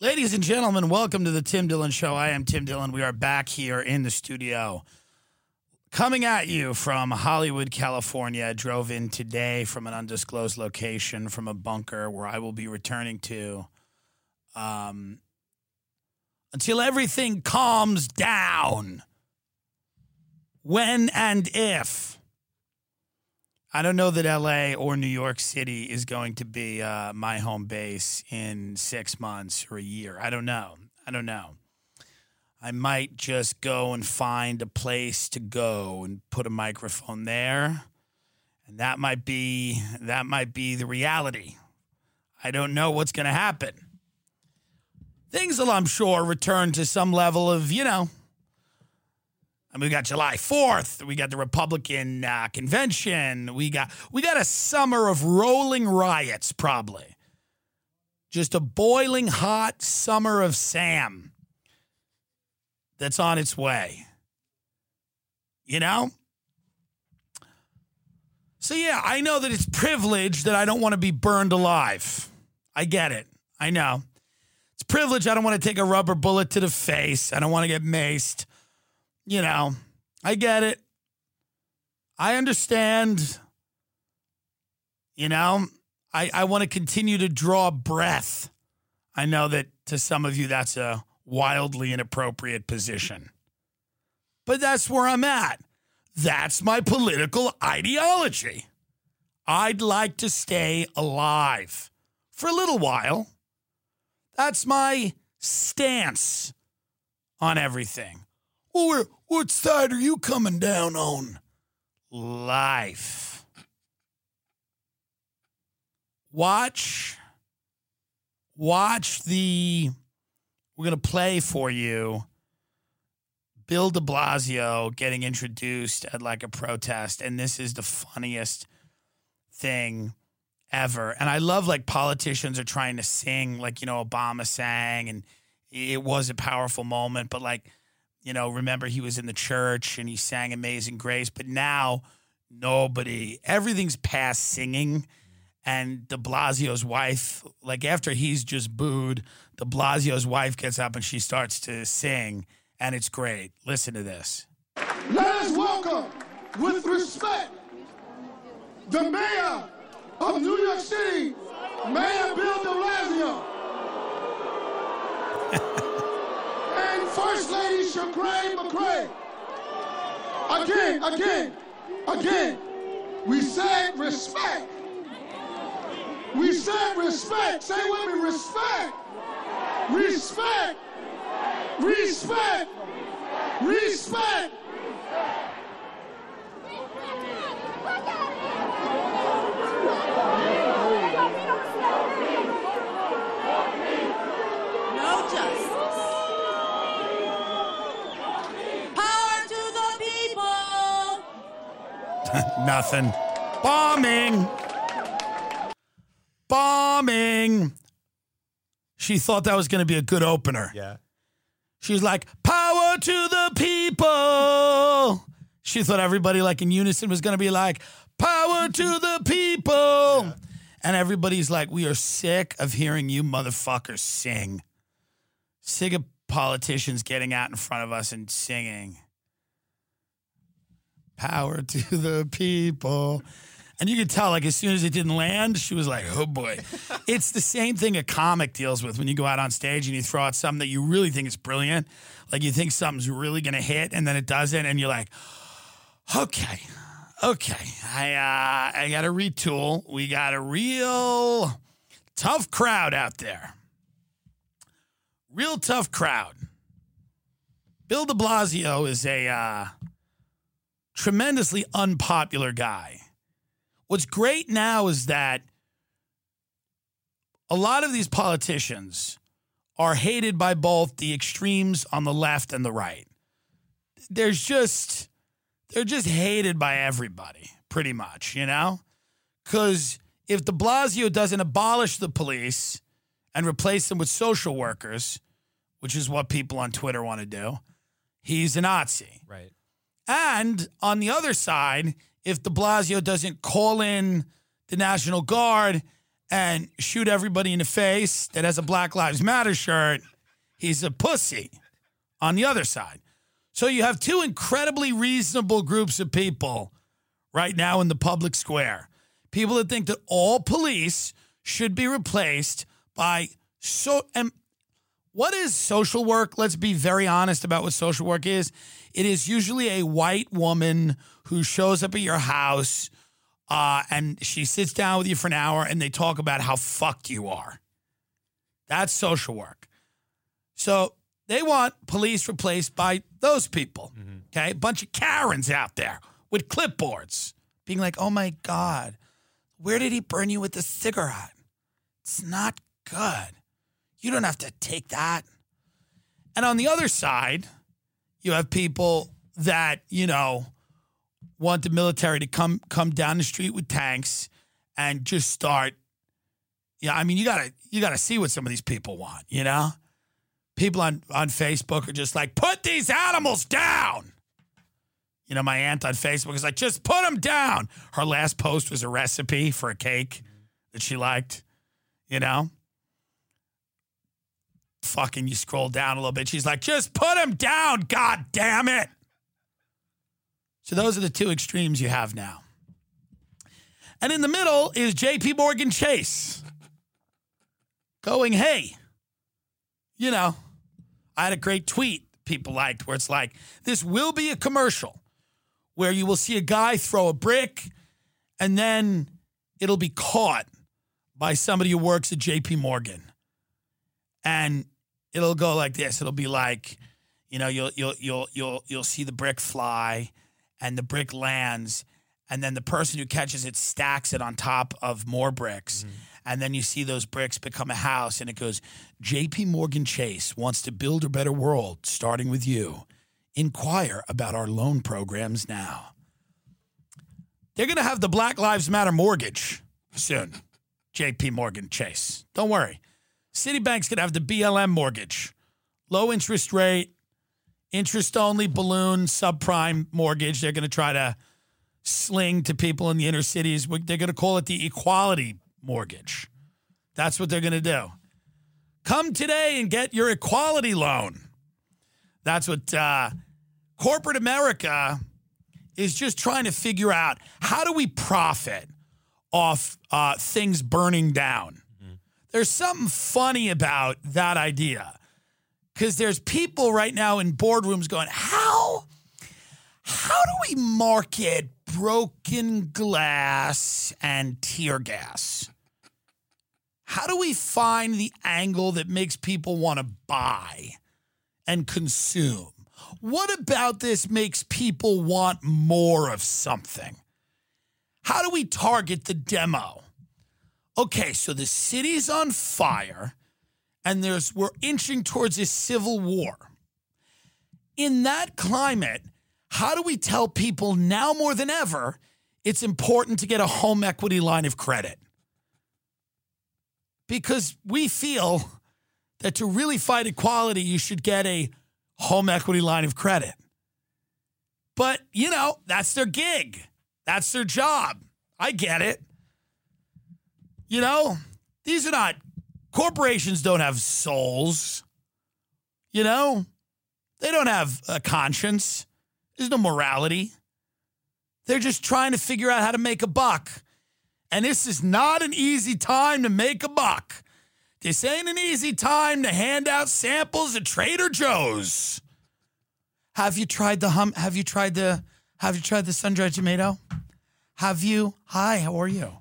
Ladies and gentlemen, welcome to the Tim Dillon Show. I am Tim Dillon. We are back here in the studio. Coming at you from Hollywood, California. I drove in today from an undisclosed location from a bunker where I will be returning to um, until everything calms down. When and if. I don't know that LA or New York City is going to be uh, my home base in six months or a year. I don't know. I don't know. I might just go and find a place to go and put a microphone there. And that might be that might be the reality. I don't know what's going to happen. Things will, I'm sure, return to some level of, you know, Mean, we got July 4th. We got the Republican uh, convention. We got we got a summer of rolling riots, probably. Just a boiling hot summer of Sam that's on its way. You know? So, yeah, I know that it's privilege that I don't want to be burned alive. I get it. I know. It's privilege. I don't want to take a rubber bullet to the face. I don't want to get maced you know, I get it. I understand. You know, I, I want to continue to draw breath. I know that to some of you, that's a wildly inappropriate position. But that's where I'm at. That's my political ideology. I'd like to stay alive for a little while. That's my stance on everything. Well, what side are you coming down on? Life. Watch. Watch the. We're going to play for you. Bill de Blasio getting introduced at like a protest. And this is the funniest thing ever. And I love like politicians are trying to sing, like, you know, Obama sang, and it was a powerful moment. But like, you know, remember he was in the church and he sang Amazing Grace, but now nobody, everything's past singing. And de Blasio's wife, like after he's just booed, de Blasio's wife gets up and she starts to sing, and it's great. Listen to this. Let us welcome with respect the mayor of New York City, Mayor Bill de Blasio. and First Lady Chirlane McCray. Again, again, again, we said respect. We said respect. Say with me, respect. Respect. Respect. Respect. No justice. Power to the people. Nothing. Bombing. Bombing. She thought that was going to be a good opener. Yeah. She's like, power to the people. She thought everybody, like in unison, was going to be like, power to the people. And everybody's like, we are sick of hearing you motherfuckers sing. Sick of politicians getting out in front of us and singing. Power to the people. And you could tell, like, as soon as it didn't land, she was like, oh boy. it's the same thing a comic deals with when you go out on stage and you throw out something that you really think is brilliant. Like, you think something's really going to hit and then it doesn't. And you're like, okay, okay. I, uh, I got to retool. We got a real tough crowd out there. Real tough crowd. Bill de Blasio is a uh, tremendously unpopular guy. What's great now is that a lot of these politicians are hated by both the extremes on the left and the right. There's just they're just hated by everybody, pretty much, you know? Cuz if de Blasio doesn't abolish the police and replace them with social workers, which is what people on Twitter want to do, he's a Nazi. Right. And on the other side, if de Blasio doesn't call in the National Guard and shoot everybody in the face that has a Black Lives Matter shirt, he's a pussy on the other side. So you have two incredibly reasonable groups of people right now in the public square. People that think that all police should be replaced by so and what is social work? Let's be very honest about what social work is. It is usually a white woman who shows up at your house uh, and she sits down with you for an hour and they talk about how fucked you are. That's social work. So they want police replaced by those people. Okay. A bunch of Karens out there with clipboards being like, oh my God, where did he burn you with the cigarette? It's not good. You don't have to take that. And on the other side, you have people that, you know, want the military to come come down the street with tanks and just start yeah, I mean you gotta you gotta see what some of these people want, you know? People on, on Facebook are just like, put these animals down. You know, my aunt on Facebook is like, just put them down. Her last post was a recipe for a cake that she liked, you know? Fucking, you scroll down a little bit. She's like, just put him down, god damn it. So those are the two extremes you have now. And in the middle is JP Morgan Chase going, hey, you know, I had a great tweet people liked where it's like, this will be a commercial where you will see a guy throw a brick and then it'll be caught by somebody who works at JP Morgan. And it'll go like this. It'll be like, you know, you'll you'll you'll you'll you'll see the brick fly and the brick lands and then the person who catches it stacks it on top of more bricks mm-hmm. and then you see those bricks become a house and it goes JP Morgan Chase wants to build a better world starting with you. Inquire about our loan programs now. They're going to have the Black Lives Matter mortgage soon JP Morgan Chase. Don't worry Citibank's going to have the BLM mortgage. Low interest rate interest only balloon subprime mortgage. They're going to try to sling to people in the inner cities. They're going to call it the equality mortgage. That's what they're going to do. Come today and get your equality loan. That's what uh, corporate america is just trying to figure out how do we profit off uh, things burning down there's something funny about that idea because there's people right now in boardrooms going, how how do we market broken glass and tear gas? How do we find the angle that makes people want to buy and consume? What about this makes people want more of something? How do we target the demo? Okay, so the city's on fire and there's we're inching towards a civil war. In that climate, how do we tell people now more than ever it's important to get a home equity line of credit? Because we feel that to really fight equality, you should get a home equity line of credit. But, you know, that's their gig. That's their job. I get it. You know, these are not corporations don't have souls. You know, they don't have a conscience. There's no morality. They're just trying to figure out how to make a buck. And this is not an easy time to make a buck. This ain't an easy time to hand out samples at Trader Joe's. Have you tried the hum? Have you tried the? Have you tried the sun-dried tomato? Have you? Hi, how are you?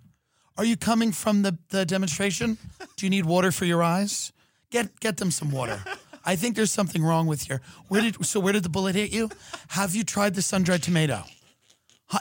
Are you coming from the, the demonstration? Do you need water for your eyes? Get get them some water. I think there's something wrong with your. Where did so where did the bullet hit you? Have you tried the sun-dried tomato?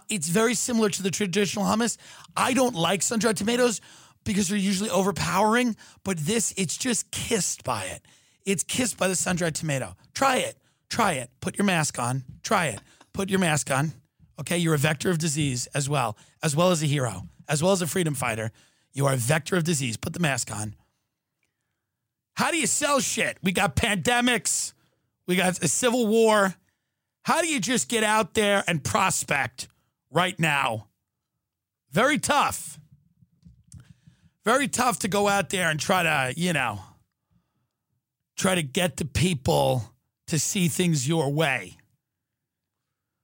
It's very similar to the traditional hummus. I don't like sun-dried tomatoes because they're usually overpowering, but this it's just kissed by it. It's kissed by the sun dried tomato. Try it. Try it. Put your mask on. Try it. Put your mask on. Okay, you're a vector of disease as well, as well as a hero, as well as a freedom fighter. You are a vector of disease. Put the mask on. How do you sell shit? We got pandemics, we got a civil war. How do you just get out there and prospect right now? Very tough. Very tough to go out there and try to, you know, try to get the people to see things your way.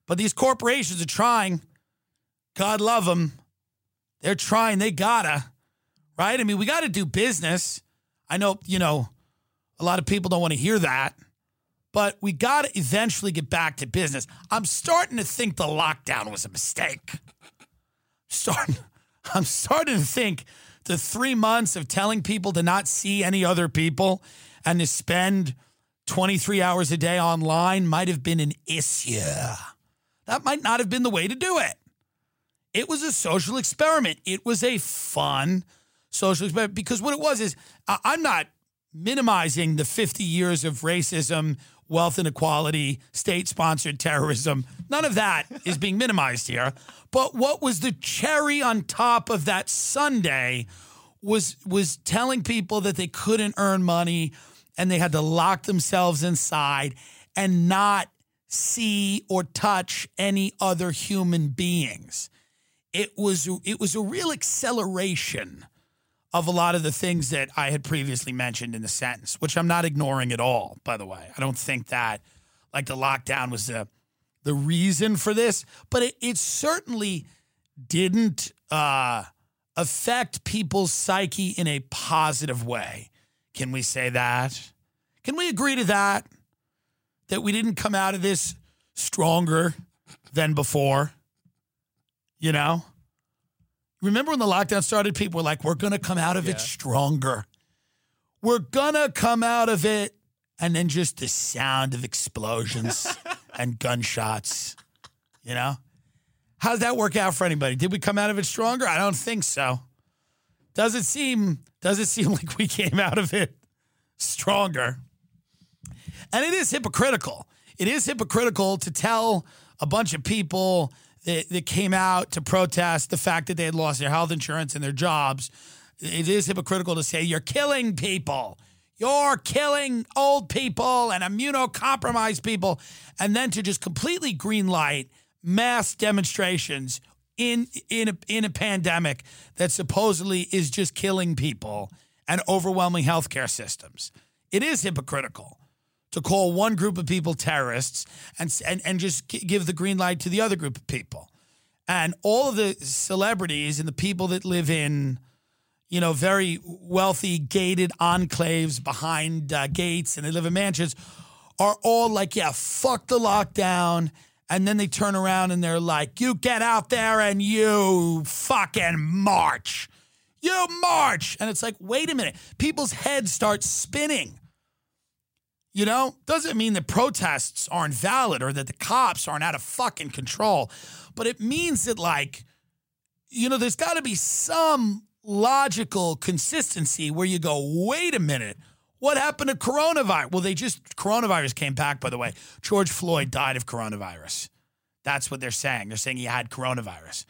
But these corporations are trying. God love them. They're trying. They gotta, right? I mean, we gotta do business. I know, you know, a lot of people don't want to hear that, but we gotta eventually get back to business. I'm starting to think the lockdown was a mistake. Starting, I'm starting to think the three months of telling people to not see any other people and to spend 23 hours a day online might have been an issue. That might not have been the way to do it. It was a social experiment. It was a fun social experiment because what it was is I'm not minimizing the 50 years of racism, wealth inequality, state sponsored terrorism. None of that is being minimized here. But what was the cherry on top of that sundae was was telling people that they couldn't earn money and they had to lock themselves inside and not see or touch any other human beings. It was it was a real acceleration of a lot of the things that I had previously mentioned in the sentence, which I'm not ignoring at all, by the way. I don't think that like the lockdown was the the reason for this, but it, it certainly didn't uh, affect people's psyche in a positive way. Can we say that? Can we agree to that? That we didn't come out of this stronger than before? You know? Remember when the lockdown started? People were like, we're going to come out of it stronger. We're going to come out of it. And then just the sound of explosions and gunshots, you know? How's that work out for anybody? Did we come out of it stronger? I don't think so. Does it seem does it seem like we came out of it stronger? And it is hypocritical. It is hypocritical to tell a bunch of people that, that came out to protest the fact that they had lost their health insurance and their jobs. It is hypocritical to say you're killing people. You're killing old people and immunocompromised people. And then to just completely green light mass demonstrations in in a, in a pandemic that supposedly is just killing people and overwhelming healthcare systems. It is hypocritical to call one group of people terrorists and and and just give the green light to the other group of people. And all of the celebrities and the people that live in you know, very wealthy gated enclaves behind uh, gates and they live in mansions are all like, yeah, fuck the lockdown. And then they turn around and they're like, you get out there and you fucking march. You march. And it's like, wait a minute. People's heads start spinning. You know, doesn't mean that protests aren't valid or that the cops aren't out of fucking control, but it means that, like, you know, there's got to be some logical consistency where you go, wait a minute, what happened to coronavirus? Well, they just, coronavirus came back, by the way. George Floyd died of coronavirus. That's what they're saying. They're saying he had coronavirus.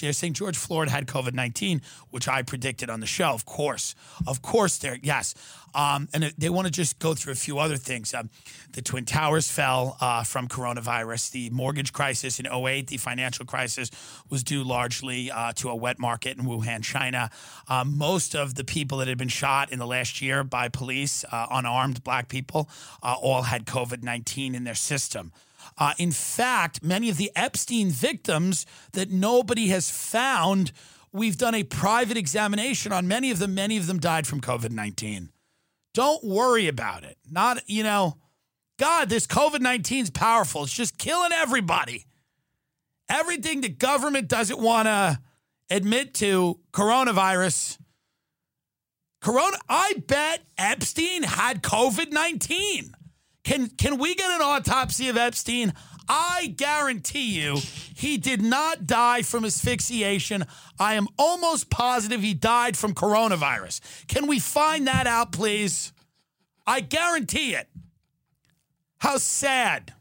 They're saying George Floyd had COVID 19, which I predicted on the show. Of course. Of course, they're, yes. Um, and they want to just go through a few other things. Um, the Twin Towers fell uh, from coronavirus. The mortgage crisis in 08, the financial crisis, was due largely uh, to a wet market in Wuhan, China. Um, most of the people that had been shot in the last year by police, uh, unarmed black people, uh, all had COVID 19 in their system. Uh, in fact, many of the Epstein victims that nobody has found, we've done a private examination on many of them. Many of them died from COVID 19. Don't worry about it. Not, you know, God, this COVID 19 is powerful. It's just killing everybody. Everything the government doesn't want to admit to coronavirus. Corona, I bet Epstein had COVID 19. Can can we get an autopsy of Epstein? I guarantee you he did not die from asphyxiation. I am almost positive he died from coronavirus. Can we find that out, please? I guarantee it. How sad.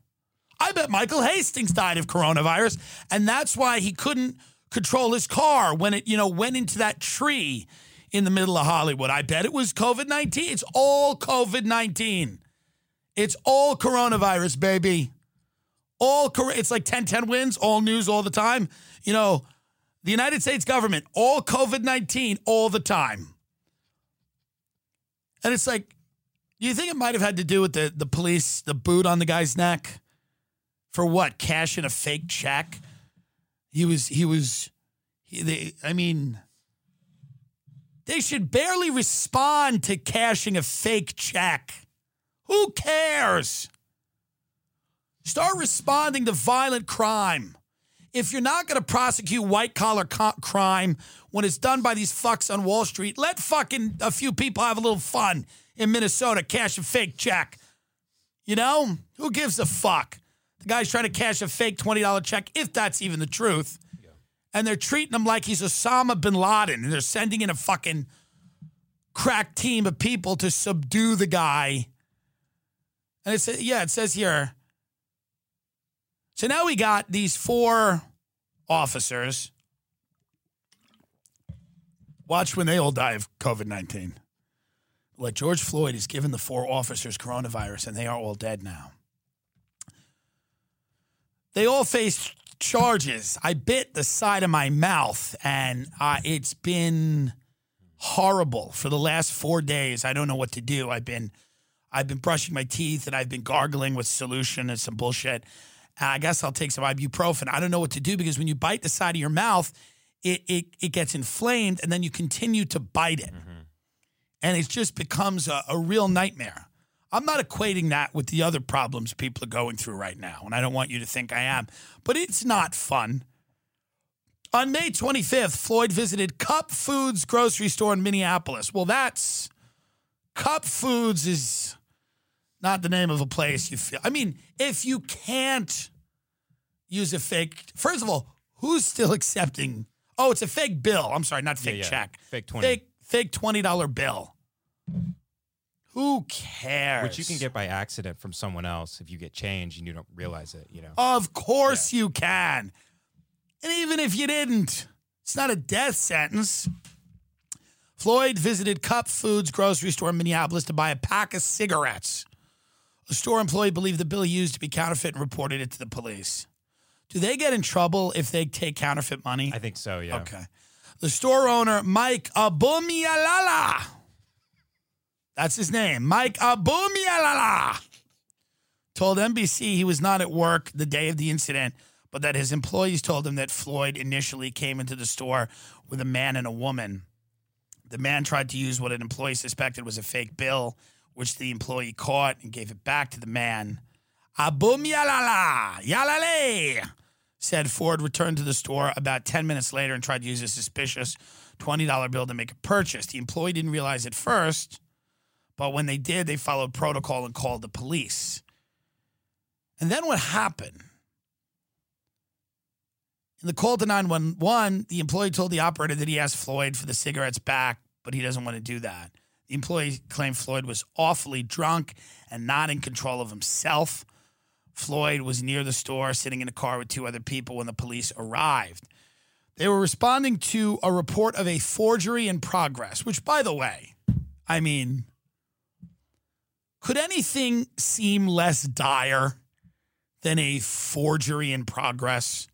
I bet Michael Hastings died of coronavirus, and that's why he couldn't control his car when it, you know, went into that tree in the middle of Hollywood. I bet it was COVID 19. It's all COVID 19. It's all coronavirus, baby. All cor- it's like 10 10 wins, all news all the time. You know, the United States government, all COVID 19 all the time. And it's like, do you think it might have had to do with the, the police, the boot on the guy's neck? For what? Cashing a fake check? He was, he was, he, they, I mean, they should barely respond to cashing a fake check. Who cares? Start responding to violent crime. If you're not going to prosecute white collar co- crime when it's done by these fucks on Wall Street, let fucking a few people have a little fun in Minnesota, cash a fake check. You know? Who gives a fuck? The guy's trying to cash a fake $20 check, if that's even the truth. And they're treating him like he's Osama bin Laden, and they're sending in a fucking crack team of people to subdue the guy. And it says, yeah, it says here. So now we got these four officers. Watch when they all die of COVID 19. Like George Floyd has given the four officers coronavirus and they are all dead now. They all face charges. I bit the side of my mouth and uh, it's been horrible for the last four days. I don't know what to do. I've been I've been brushing my teeth and I've been gargling with solution and some bullshit. I guess I'll take some ibuprofen. I don't know what to do because when you bite the side of your mouth, it it, it gets inflamed and then you continue to bite it. Mm-hmm. And it just becomes a, a real nightmare. I'm not equating that with the other problems people are going through right now, and I don't want you to think I am, but it's not fun. On May 25th, Floyd visited Cup Foods grocery store in Minneapolis. Well, that's Cup Foods is not the name of a place you feel. I mean, if you can't use a fake, first of all, who's still accepting? Oh, it's a fake bill. I'm sorry, not fake yeah. check. Fake 20. Fake, fake $20 bill. Who cares? Which you can get by accident from someone else if you get change and you don't realize it, you know. Of course you can. And even if you didn't, it's not a death sentence. Floyd visited Cup Foods grocery store in Minneapolis to buy a pack of cigarettes. A store employee believed the bill used to be counterfeit and reported it to the police. Do they get in trouble if they take counterfeit money? I think so, yeah. Okay. The store owner, Mike Abumialala. That's his name, Mike Abumialala. Told NBC he was not at work the day of the incident, but that his employees told him that Floyd initially came into the store with a man and a woman. The man tried to use what an employee suspected was a fake bill, which the employee caught and gave it back to the man. Abum yalala, yalale, said Ford returned to the store about 10 minutes later and tried to use a suspicious $20 bill to make a purchase. The employee didn't realize at first, but when they did, they followed protocol and called the police. And then what happened? In the call to 911, the employee told the operator that he asked Floyd for the cigarettes back, but he doesn't want to do that. The employee claimed Floyd was awfully drunk and not in control of himself. Floyd was near the store, sitting in a car with two other people when the police arrived. They were responding to a report of a forgery in progress, which, by the way, I mean, could anything seem less dire than a forgery in progress?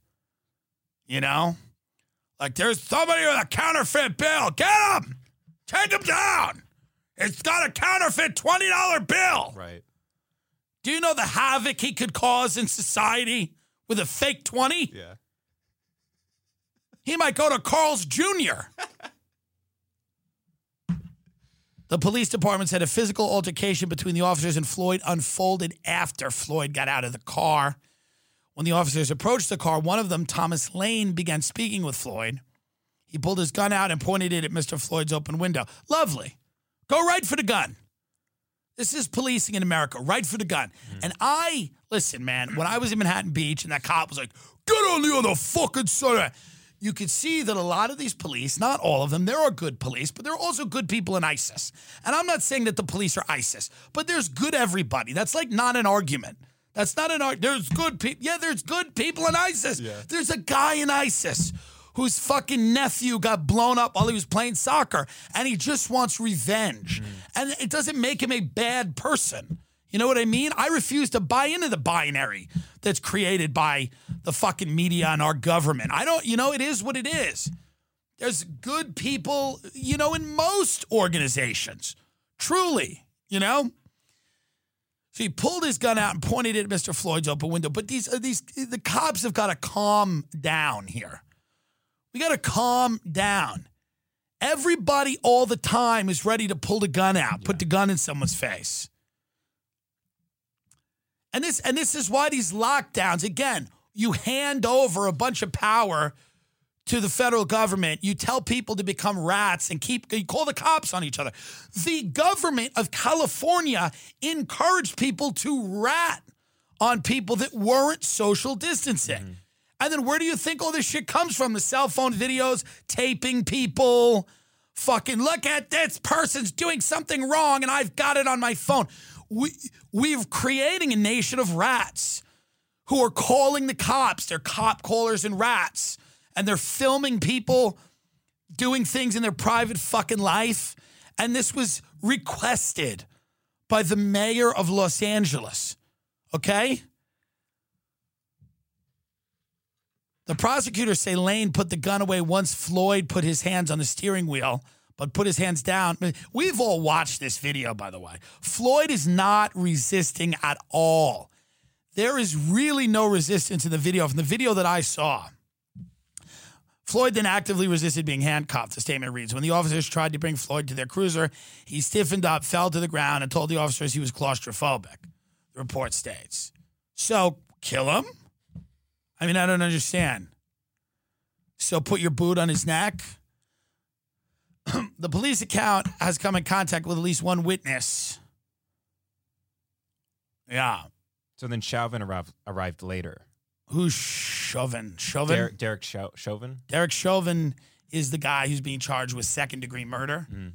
You know? Like there's somebody with a counterfeit bill. Get him! Take him down! It's got a counterfeit $20 bill. Right. Do you know the havoc he could cause in society with a fake 20? Yeah. He might go to Carl's Jr. the police department said a physical altercation between the officers and Floyd unfolded after Floyd got out of the car. When the officers approached the car, one of them, Thomas Lane, began speaking with Floyd. He pulled his gun out and pointed it at Mr. Floyd's open window. Lovely. Go right for the gun. This is policing in America, right for the gun. Hmm. And I, listen, man, when I was in Manhattan Beach and that cop was like, get on the other fucking side, you could see that a lot of these police, not all of them, there are good police, but there are also good people in ISIS. And I'm not saying that the police are ISIS, but there's good everybody. That's like not an argument. That's not an argument. There's good people. Yeah, there's good people in ISIS. There's a guy in ISIS whose fucking nephew got blown up while he was playing soccer and he just wants revenge. And it doesn't make him a bad person. You know what I mean? I refuse to buy into the binary that's created by the fucking media and our government. I don't, you know, it is what it is. There's good people, you know, in most organizations. Truly, you know? So he pulled his gun out and pointed it at Mr. Floyd's open window. But these, uh, these, the cops have got to calm down here. We got to calm down. Everybody all the time is ready to pull the gun out, put the gun in someone's face. And this and this is why these lockdowns again, you hand over a bunch of power to the federal government. You tell people to become rats and keep you call the cops on each other. The government of California encouraged people to rat on people that weren't social distancing. Mm-hmm. And then where do you think all this shit comes from? The cell phone videos, taping people, fucking look at this person's doing something wrong and I've got it on my phone. We we're creating a nation of rats who are calling the cops. They're cop callers and rats. And they're filming people doing things in their private fucking life. And this was requested by the mayor of Los Angeles. Okay? The prosecutors say Lane put the gun away once Floyd put his hands on the steering wheel, but put his hands down. We've all watched this video, by the way. Floyd is not resisting at all. There is really no resistance in the video. From the video that I saw, Floyd then actively resisted being handcuffed. The statement reads When the officers tried to bring Floyd to their cruiser, he stiffened up, fell to the ground, and told the officers he was claustrophobic. The report states. So, kill him? I mean, I don't understand. So, put your boot on his neck? the police account has come in contact with at least one witness. Yeah. So then Chauvin arrived, arrived later. Who's Chauvin? Chauvin? Derek, Derek Chau- Chauvin. Derek Chauvin is the guy who's being charged with second degree murder. Mm.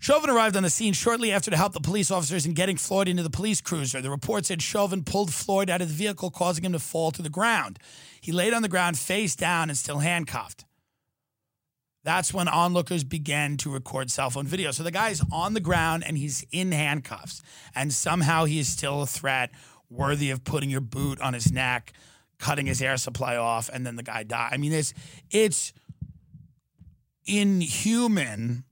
Chauvin arrived on the scene shortly after to help the police officers in getting Floyd into the police cruiser. The report said Chauvin pulled Floyd out of the vehicle, causing him to fall to the ground. He laid on the ground face down and still handcuffed. That's when onlookers began to record cell phone video. So the guy's on the ground and he's in handcuffs, and somehow he is still a threat worthy of putting your boot on his neck, cutting his air supply off, and then the guy died. I mean, it's it's inhuman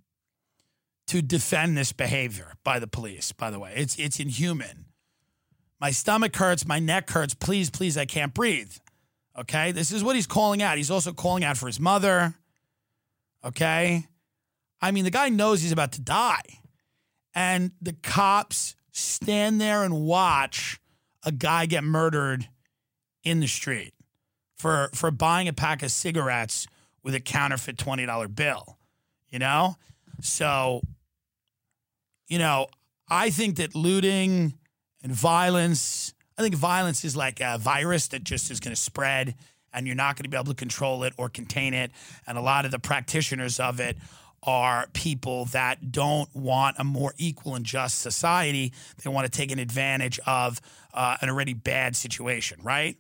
to defend this behavior by the police. By the way, it's it's inhuman. My stomach hurts, my neck hurts. Please, please, I can't breathe. Okay, this is what he's calling out. He's also calling out for his mother. Okay, I mean, the guy knows he's about to die, and the cops stand there and watch a guy get murdered in the street for for buying a pack of cigarettes with a counterfeit twenty dollar bill. You know, so you know, I think that looting and violence, I think violence is like a virus that just is going to spread and you're not going to be able to control it or contain it. And a lot of the practitioners of it are people that don't want a more equal and just society. They want to take an advantage of uh, an already bad situation, right?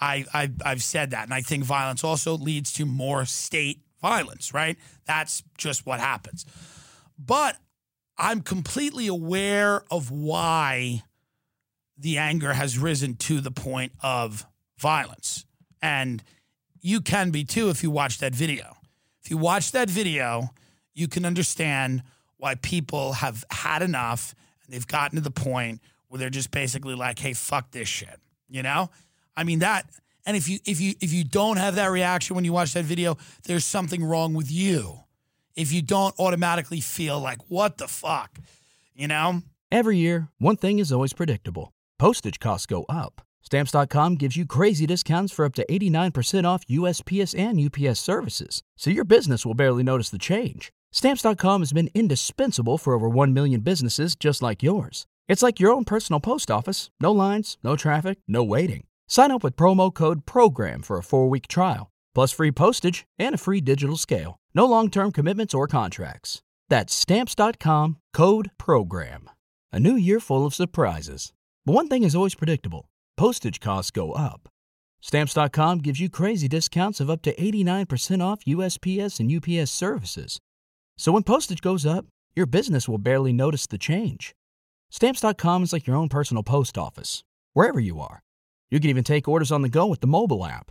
I, I've, I've said that. And I think violence also leads to more state violence, right? That's just what happens. But I'm completely aware of why the anger has risen to the point of violence. And you can be too if you watch that video. If you watch that video, you can understand why people have had enough and they've gotten to the point where they're just basically like, "Hey, fuck this shit." You know? I mean that and if you if you if you don't have that reaction when you watch that video, there's something wrong with you. If you don't automatically feel like, "What the fuck?" You know? Every year, one thing is always predictable postage costs go up. Stamps.com gives you crazy discounts for up to 89% off USPS and UPS services, so your business will barely notice the change. Stamps.com has been indispensable for over 1 million businesses just like yours. It's like your own personal post office no lines, no traffic, no waiting. Sign up with promo code PROGRAM for a four week trial. Plus free postage and a free digital scale. No long term commitments or contracts. That's stamps.com code program. A new year full of surprises. But one thing is always predictable postage costs go up. Stamps.com gives you crazy discounts of up to 89% off USPS and UPS services. So when postage goes up, your business will barely notice the change. Stamps.com is like your own personal post office, wherever you are. You can even take orders on the go with the mobile app.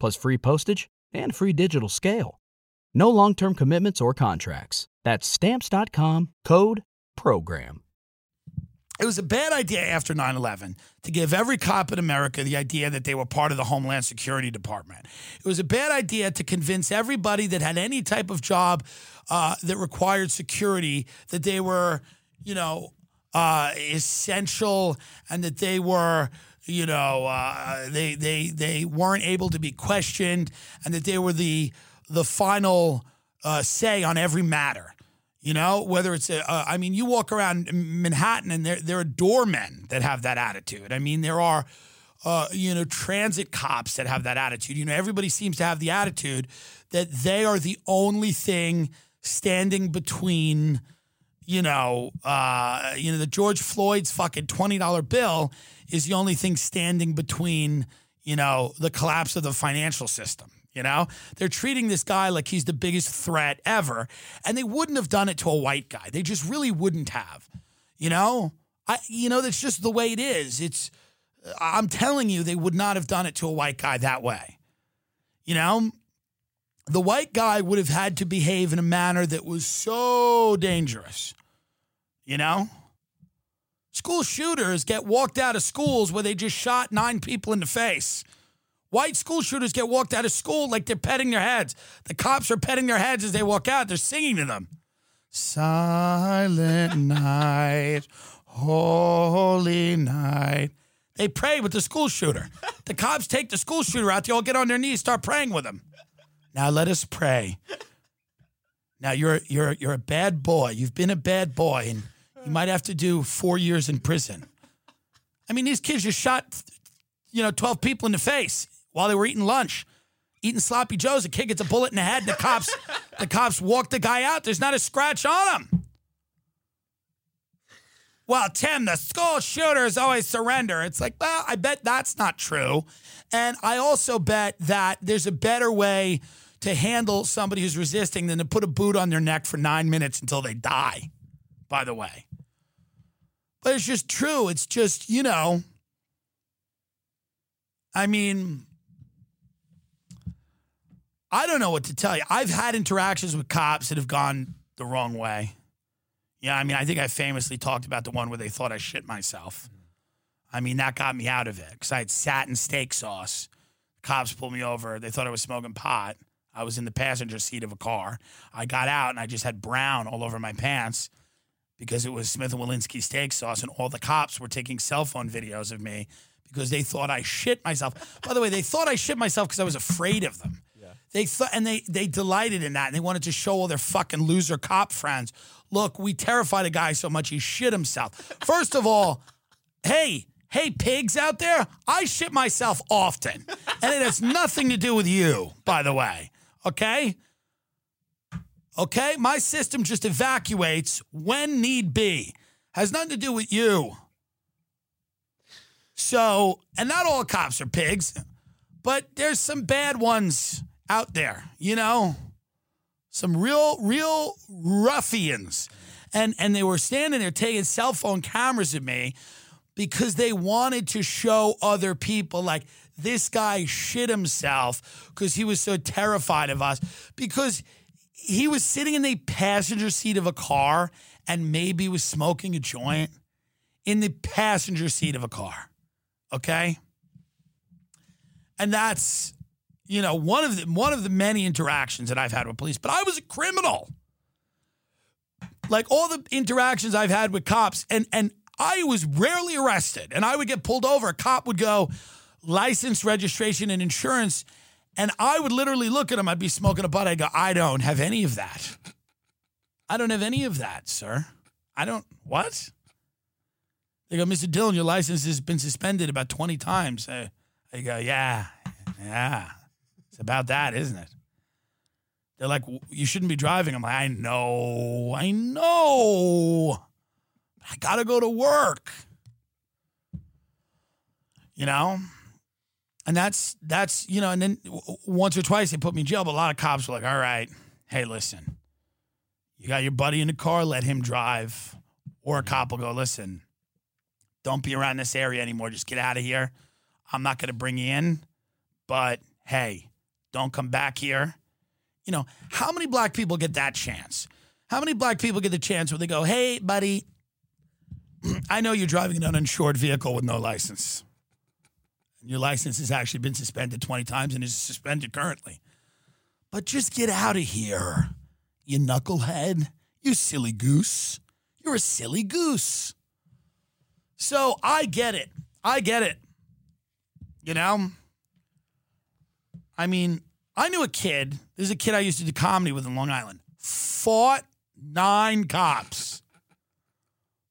plus free postage and free digital scale. No long term commitments or contracts. That's Stamps.com code PROGRAM. It was a bad idea after 9 11 to give every cop in America the idea that they were part of the Homeland Security Department. It was a bad idea to convince everybody that had any type of job uh, that required security that they were, you know, uh, essential and that they were you know uh, they they they weren't able to be questioned and that they were the the final uh, say on every matter you know whether it's a, uh, I mean you walk around Manhattan and there there are doormen that have that attitude. I mean there are uh, you know transit cops that have that attitude. You know everybody seems to have the attitude that they are the only thing standing between you know, uh, you know, the George Floyd's fucking twenty dollar bill is the only thing standing between, you know, the collapse of the financial system. You know, they're treating this guy like he's the biggest threat ever, and they wouldn't have done it to a white guy. They just really wouldn't have. You know, I, you know, that's just the way it is. It's, I'm telling you, they would not have done it to a white guy that way. You know, the white guy would have had to behave in a manner that was so dangerous. You know? School shooters get walked out of schools where they just shot nine people in the face. White school shooters get walked out of school like they're petting their heads. The cops are petting their heads as they walk out. They're singing to them. Silent night, holy night. They pray with the school shooter. The cops take the school shooter out. They all get on their knees, start praying with him. Now let us pray. Now you're you're you're a bad boy. You've been a bad boy, and you might have to do four years in prison. I mean, these kids just shot, you know, twelve people in the face while they were eating lunch, eating sloppy joes. A kid gets a bullet in the head, and the cops the cops walk the guy out. There's not a scratch on him. Well, Tim, the school shooters always surrender. It's like, well, I bet that's not true. And I also bet that there's a better way to handle somebody who's resisting than to put a boot on their neck for nine minutes until they die, by the way. But it's just true. It's just, you know, I mean, I don't know what to tell you. I've had interactions with cops that have gone the wrong way. Yeah, I mean, I think I famously talked about the one where they thought I shit myself. I mean, that got me out of it because I had sat in steak sauce. Cops pulled me over. They thought I was smoking pot. I was in the passenger seat of a car. I got out and I just had brown all over my pants because it was Smith and Wollensky steak sauce, and all the cops were taking cell phone videos of me because they thought I shit myself. By the way, they thought I shit myself because I was afraid of them. They thought, and they they delighted in that, and they wanted to show all their fucking loser cop friends. Look, we terrified a guy so much he shit himself. First of all, hey, hey, pigs out there, I shit myself often, and it has nothing to do with you, by the way. Okay. Okay, my system just evacuates when need be. Has nothing to do with you. So, and not all cops are pigs, but there's some bad ones out there, you know? Some real, real ruffians. And and they were standing there taking cell phone cameras at me because they wanted to show other people like this guy shit himself because he was so terrified of us because he was sitting in the passenger seat of a car and maybe was smoking a joint in the passenger seat of a car. Okay? And that's you know, one of the one of the many interactions that I've had with police, but I was a criminal. Like all the interactions I've had with cops, and and I was rarely arrested, and I would get pulled over. A cop would go, license, registration, and insurance, and I would literally look at him. I'd be smoking a butt. I'd go, I don't have any of that. I don't have any of that, sir. I don't. What? They go, Mr. Dillon, your license has been suspended about 20 times. I, I go, yeah, yeah. It's about that, isn't it? They're like, you shouldn't be driving. I'm like, I know, I know. I got to go to work. You know? And that's, that's, you know, and then once or twice they put me in jail, but a lot of cops were like, all right, hey, listen, you got your buddy in the car, let him drive. Or a cop will go, listen, don't be around this area anymore. Just get out of here. I'm not going to bring you in, but hey, don't come back here. You know, how many black people get that chance? How many black people get the chance where they go, hey, buddy, I know you're driving an uninsured vehicle with no license. Your license has actually been suspended 20 times and is suspended currently. But just get out of here, you knucklehead. You silly goose. You're a silly goose. So I get it. I get it. You know? I mean, I knew a kid. There's a kid I used to do comedy with in Long Island. Fought nine cops.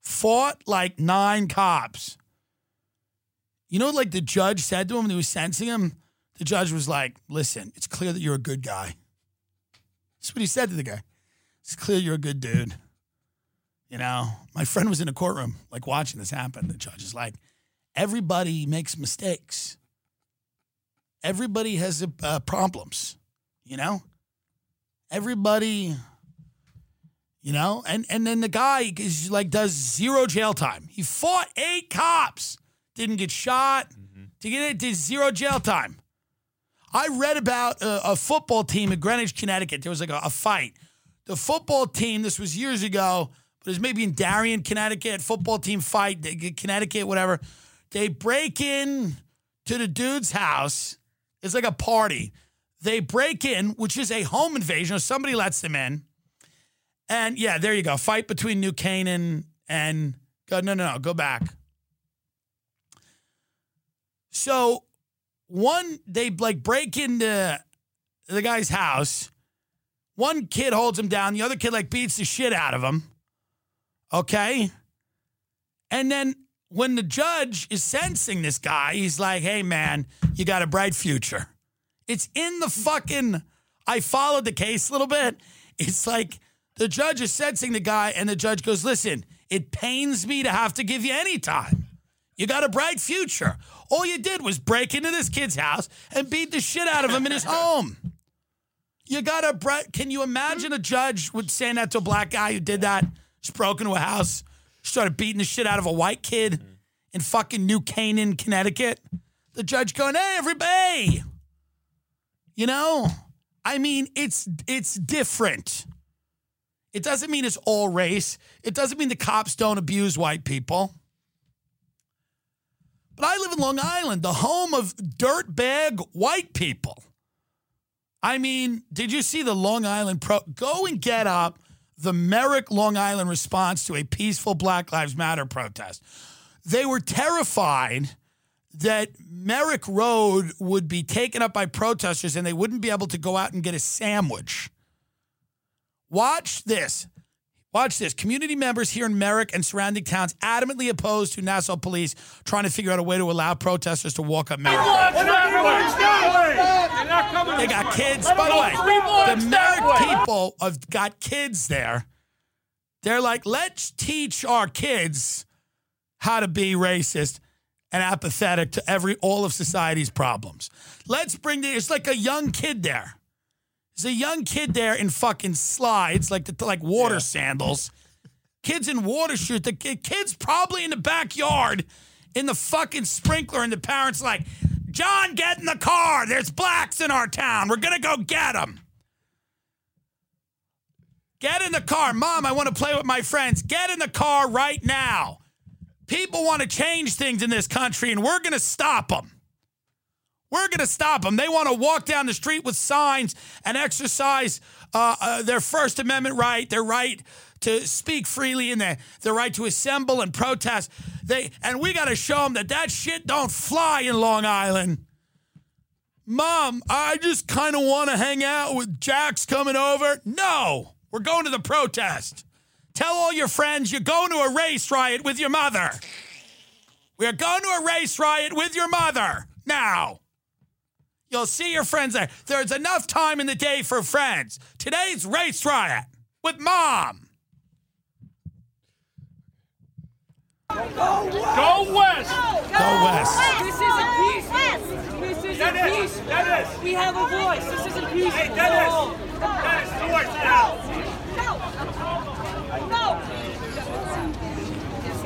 Fought like nine cops. You know, like the judge said to him when he was sentencing him? The judge was like, listen, it's clear that you're a good guy. That's what he said to the guy. It's clear you're a good dude. You know, my friend was in a courtroom, like watching this happen. The judge is like, everybody makes mistakes. Everybody has uh, problems, you know? Everybody, you know? And and then the guy is like does zero jail time. He fought eight cops, didn't get shot, mm-hmm. to get it, did zero jail time. I read about a, a football team in Greenwich, Connecticut. There was like a, a fight. The football team, this was years ago, but it was maybe in Darien, Connecticut, football team fight, Connecticut, whatever. They break in to the dude's house. It's like a party. They break in, which is a home invasion. or Somebody lets them in. And yeah, there you go. Fight between New Canaan and go, no, no, no, go back. So one, they like break into the guy's house. One kid holds him down. The other kid like beats the shit out of him. Okay. And then when the judge is sentencing this guy, he's like, hey, man, you got a bright future. It's in the fucking. I followed the case a little bit. It's like the judge is sentencing the guy, and the judge goes, listen, it pains me to have to give you any time. You got a bright future. All you did was break into this kid's house and beat the shit out of him in his home. You got a. Can you imagine a judge would saying that to a black guy who did that? Just broke into a house, started beating the shit out of a white kid in fucking New Canaan, Connecticut. The judge going, "Hey, everybody!" You know, I mean, it's it's different. It doesn't mean it's all race. It doesn't mean the cops don't abuse white people. But I live in Long Island, the home of dirtbag white people. I mean, did you see the Long Island pro? Go and get up the Merrick, Long Island response to a peaceful Black Lives Matter protest. They were terrified that Merrick Road would be taken up by protesters and they wouldn't be able to go out and get a sandwich. Watch this. Watch this. Community members here in Merrick and surrounding towns adamantly opposed to Nassau police trying to figure out a way to allow protesters to walk up Merrick. They got kids. By the way, the Merrick people have got kids there. They're like, let's teach our kids how to be racist and apathetic to every all of society's problems. Let's bring the, it's like a young kid there. There's a young kid there in fucking slides, like the, like water sandals. Kids in water shoes. The kids probably in the backyard in the fucking sprinkler, and the parents like, John, get in the car. There's blacks in our town. We're gonna go get them. Get in the car, mom. I want to play with my friends. Get in the car right now. People want to change things in this country, and we're gonna stop them. We're going to stop them. They want to walk down the street with signs and exercise uh, uh, their First Amendment right, their right to speak freely, and their, their right to assemble and protest. They and we got to show them that that shit don't fly in Long Island. Mom, I just kind of want to hang out with Jack's coming over. No, we're going to the protest. Tell all your friends you're going to a race riot with your mother. We are going to a race riot with your mother now. You'll see your friends there. There's enough time in the day for friends. Today's race riot with mom. Go west! Go west. This isn't peace. This isn't Dennis! peace. Dennis! We have a voice. This isn't peace. Hey, Dennis! No. Dennis, towards now! No. No.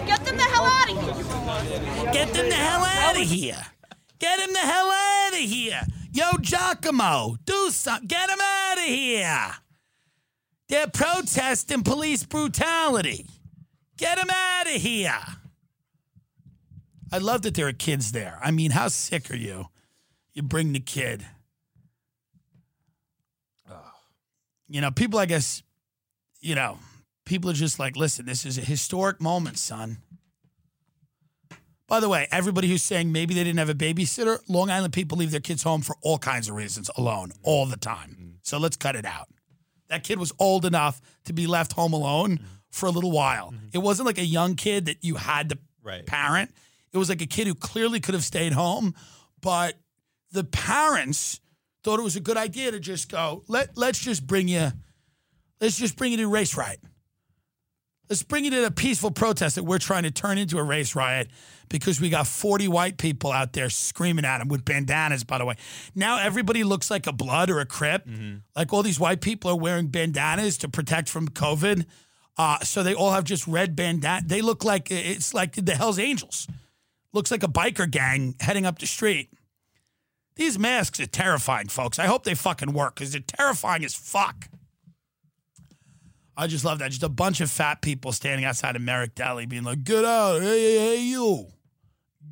Get them the hell out of here. Get them the hell out of here. Get him the hell out of here. Yo, Giacomo, do something. Get him out of here. They're protesting police brutality. Get him out of here. I love that there are kids there. I mean, how sick are you? You bring the kid. You know, people, I guess, you know, people are just like, listen, this is a historic moment, son. By the way, everybody who's saying maybe they didn't have a babysitter, Long Island people leave their kids home for all kinds of reasons alone mm. all the time. Mm. So let's cut it out. That kid was old enough to be left home alone mm. for a little while. Mm-hmm. It wasn't like a young kid that you had to Right. parent. It was like a kid who clearly could have stayed home, but the parents thought it was a good idea to just go, let, let's just bring you, let's just bring you to race riot. Let's bring it to a peaceful protest that we're trying to turn into a race riot because we got 40 white people out there screaming at them with bandanas, by the way. Now everybody looks like a blood or a crip. Like all these white people are wearing bandanas to protect from COVID. Uh, so they all have just red bandana. They look like it's like the Hells Angels. Looks like a biker gang heading up the street. These masks are terrifying, folks. I hope they fucking work because they're terrifying as fuck. I just love that. Just a bunch of fat people standing outside of Merrick Deli being like, get out. Hey, hey, hey, you.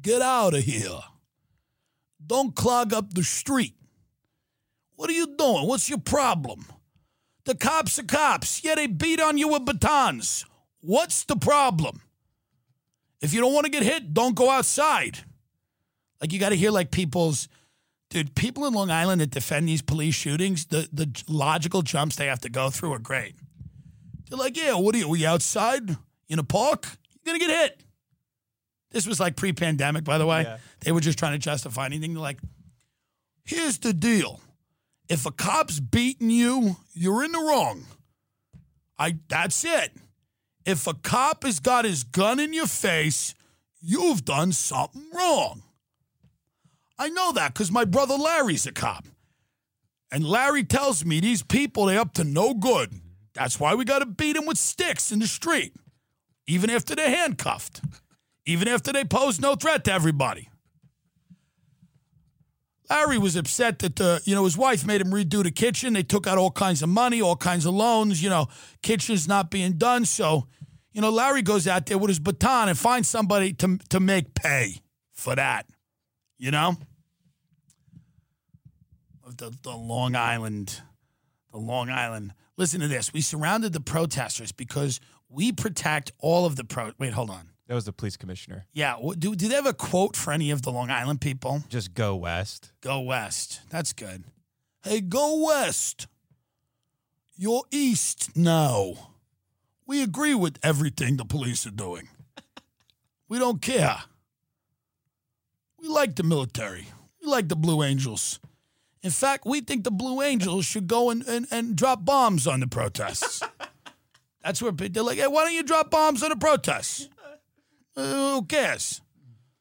Get out of here. Don't clog up the street. What are you doing? What's your problem? The cops are cops. Yeah, they beat on you with batons. What's the problem? If you don't want to get hit, don't go outside. Like you got to hear like people's dude, people in Long Island that defend these police shootings, the the logical jumps they have to go through are great. They're like, yeah, what are you? We outside in a park? You're gonna get hit. This was like pre-pandemic, by the way. Yeah. They were just trying to justify anything. They're like, here's the deal. If a cop's beating you, you're in the wrong. I that's it. If a cop has got his gun in your face, you've done something wrong. I know that because my brother Larry's a cop. And Larry tells me these people, they're up to no good. That's why we got to beat them with sticks in the street, even after they're handcuffed, even after they pose no threat to everybody. Larry was upset that uh, you know his wife made him redo the kitchen. They took out all kinds of money, all kinds of loans. You know, kitchen's not being done. So, you know, Larry goes out there with his baton and finds somebody to to make pay for that. You know, the the Long Island, the Long Island. Listen to this. We surrounded the protesters because we protect all of the pro. Wait, hold on. That was the police commissioner. Yeah, do do they have a quote for any of the Long Island people? Just go west. Go west. That's good. Hey, go west. You're east now. We agree with everything the police are doing. We don't care. We like the military. We like the Blue Angels. In fact, we think the Blue Angels should go and, and, and drop bombs on the protests. That's where they're like, hey, why don't you drop bombs on the protests? Uh, who cares?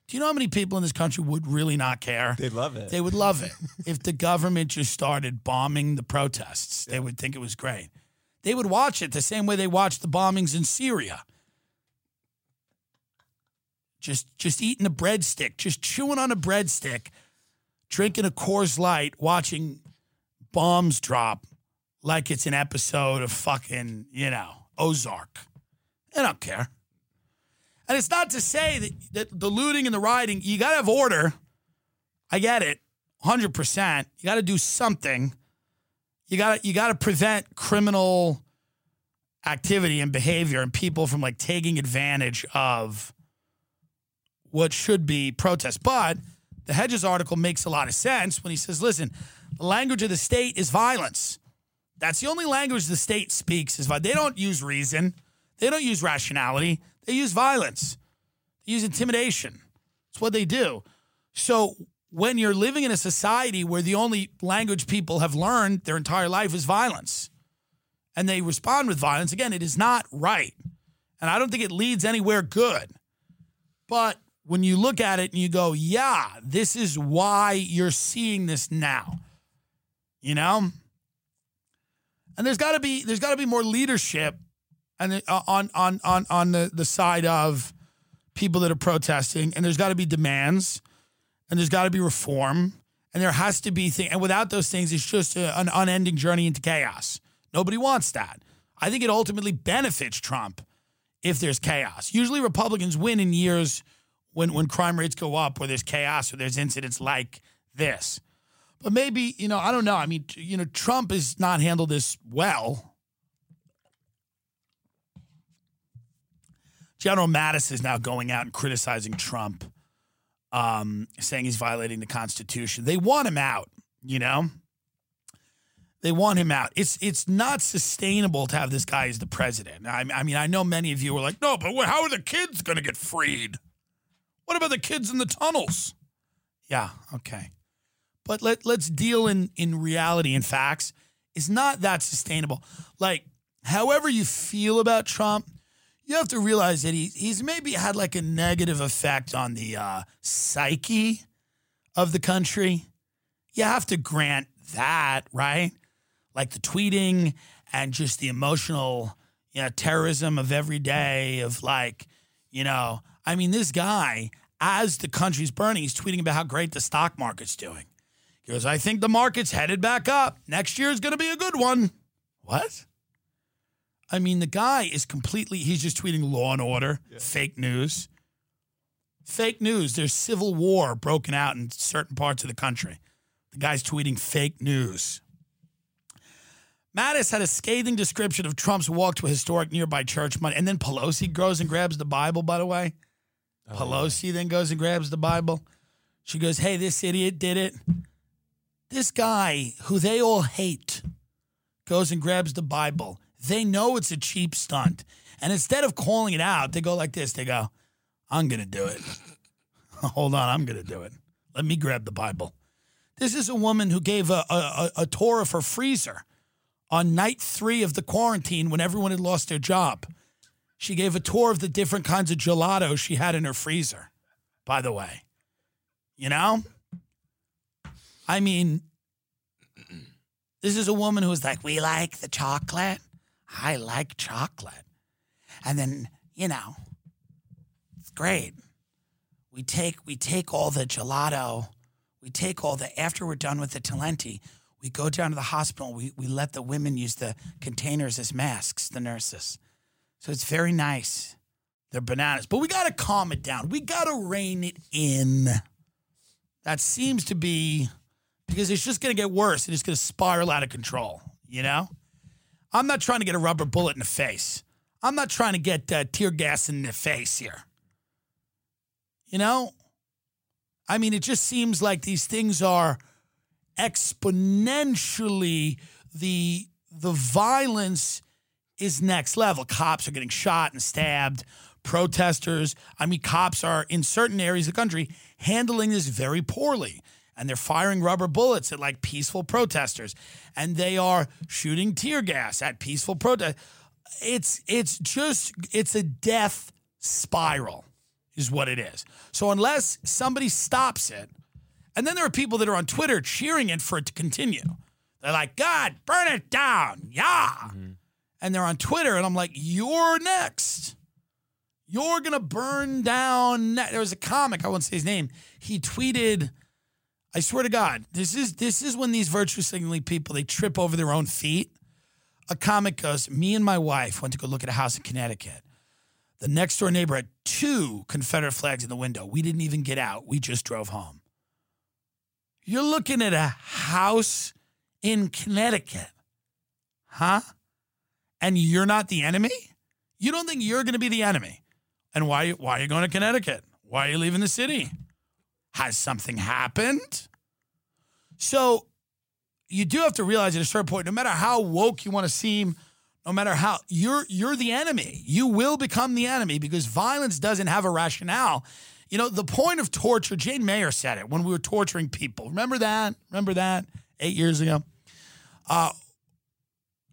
Do you know how many people in this country would really not care? They'd love it. They would love it if the government just started bombing the protests. They would think it was great. They would watch it the same way they watched the bombings in Syria. Just just eating a breadstick, just chewing on a breadstick, drinking a Coors Light, watching bombs drop like it's an episode of fucking, you know, Ozark. I don't care. And it's not to say that, that the looting and the rioting, you got to have order. I get it. 100%. You got to do something. You got you got to prevent criminal activity and behavior and people from like taking advantage of what should be protests. But the Hedges article makes a lot of sense when he says, listen, the language of the state is violence. That's the only language the state speaks is they don't use reason. They don't use rationality. They use violence. They use intimidation. It's what they do. So when you're living in a society where the only language people have learned their entire life is violence and they respond with violence, again, it is not right. And I don't think it leads anywhere good. But when you look at it and you go, yeah, this is why you're seeing this now. You know? And there's got to be there's got to be more leadership and uh, on on on on the the side of people that are protesting and there's got to be demands and there's got to be reform and there has to be things and without those things it's just a, an unending journey into chaos. Nobody wants that. I think it ultimately benefits Trump if there's chaos. Usually Republicans win in years when when crime rates go up or there's chaos or there's incidents like this. But maybe, you know, I don't know. I mean, you know, Trump has not handled this well. General Mattis is now going out and criticizing Trump, um, saying he's violating the Constitution. They want him out, you know? They want him out. It's it's not sustainable to have this guy as the president. I, I mean, I know many of you are like, no, but how are the kids going to get freed? What about the kids in the tunnels? Yeah, okay. But let let's deal in in reality and facts. It's not that sustainable. Like, however you feel about Trump, you have to realize that he he's maybe had like a negative effect on the uh, psyche of the country. You have to grant that, right? Like the tweeting and just the emotional, you know, terrorism of every day of like, you know, I mean, this guy, as the country's burning, he's tweeting about how great the stock market's doing. He goes, I think the market's headed back up. Next year is going to be a good one. What? I mean, the guy is completely, he's just tweeting law and order, fake news. Fake news. There's civil war broken out in certain parts of the country. The guy's tweeting fake news. Mattis had a scathing description of Trump's walk to a historic nearby church Monday. And then Pelosi goes and grabs the Bible, by the way. Oh, Pelosi then goes and grabs the Bible. She goes, Hey, this idiot did it. This guy who they all hate goes and grabs the Bible. They know it's a cheap stunt. And instead of calling it out, they go like this they go, I'm going to do it. Hold on, I'm going to do it. Let me grab the Bible. This is a woman who gave a, a, a, a tour of her freezer on night three of the quarantine when everyone had lost their job. She gave a tour of the different kinds of gelato she had in her freezer, by the way. You know? I mean, this is a woman who was like, We like the chocolate. I like chocolate. And then, you know, it's great. We take we take all the gelato, we take all the after we're done with the Talenti, we go down to the hospital, we, we let the women use the containers as masks, the nurses. So it's very nice. They're bananas. But we gotta calm it down. We gotta rein it in. That seems to be because it's just going to get worse and it's going to spiral out of control, you know? I'm not trying to get a rubber bullet in the face. I'm not trying to get uh, tear gas in the face here. You know? I mean, it just seems like these things are exponentially the the violence is next level. Cops are getting shot and stabbed. Protesters, I mean, cops are in certain areas of the country handling this very poorly. And they're firing rubber bullets at like peaceful protesters. And they are shooting tear gas at peaceful protest. It's it's just it's a death spiral, is what it is. So unless somebody stops it, and then there are people that are on Twitter cheering it for it to continue. They're like, God, burn it down. Yeah. Mm-hmm. And they're on Twitter, and I'm like, you're next. You're going to burn down. ne-" There was a comic, I won't say his name. He tweeted, I swear to God, this is this is when these virtue signaling people they trip over their own feet. A comic goes, Me and my wife went to go look at a house in Connecticut. The next door neighbor had two Confederate flags in the window. We didn't even get out. We just drove home. You're looking at a house in Connecticut, huh? And you're not the enemy? You don't think you're going to be the enemy? And why, why are you going to Connecticut? Why are you leaving the city? Has something happened? So you do have to realize at a certain point, no matter how woke you want to seem, no matter how you're you're the enemy. You will become the enemy because violence doesn't have a rationale. You know, the point of torture, Jane Mayer said it when we were torturing people. Remember that? Remember that? Eight years ago. Uh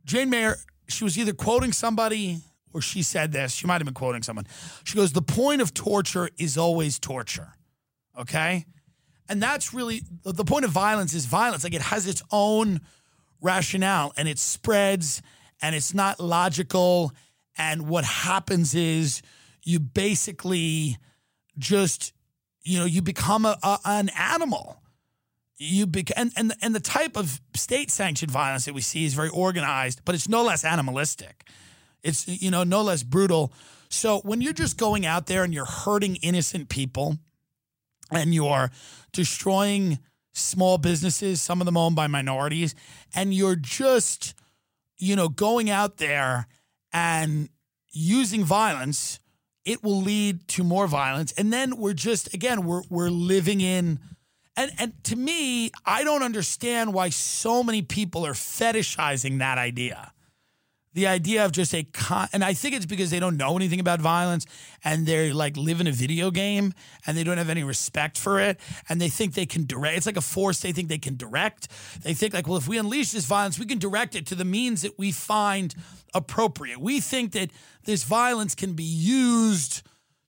Jane Mayer, she was either quoting somebody or she said this. She might have been quoting someone. She goes, The point of torture is always torture. Okay? And that's really the point of violence is violence. Like it has its own rationale and it spreads and it's not logical. And what happens is you basically just, you know, you become a, a an animal. You and, and and the type of state sanctioned violence that we see is very organized, but it's no less animalistic. It's you know no less brutal. So when you're just going out there and you're hurting innocent people, and you're destroying small businesses, some of them owned by minorities, and you're just, you know, going out there and using violence, it will lead to more violence. And then we're just again, we're we're living in and and to me, I don't understand why so many people are fetishizing that idea. The idea of just a con and I think it's because they don't know anything about violence and they're like live in a video game and they don't have any respect for it and they think they can direct it's like a force they think they can direct. They think like well if we unleash this violence we can direct it to the means that we find appropriate. We think that this violence can be used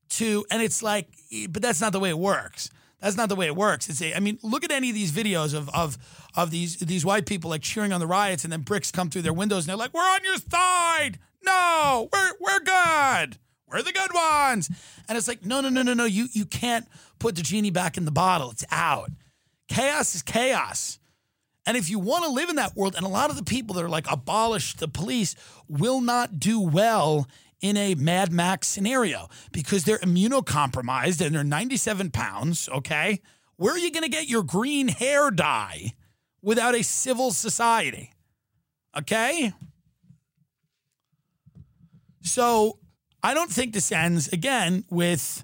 to and it's like but that's not the way it works that's not the way it works. It's a, I mean, look at any of these videos of of of these these white people like cheering on the riots, and then bricks come through their windows, and they're like, "We're on your side. No, we're we're good. We're the good ones." And it's like, no, no, no, no, no. You you can't put the genie back in the bottle. It's out. Chaos is chaos. And if you want to live in that world, and a lot of the people that are like abolish the police will not do well in a Mad Max scenario because they're immunocompromised and they're 97 pounds, okay? Where are you going to get your green hair dye without a civil society? Okay? So I don't think this ends again with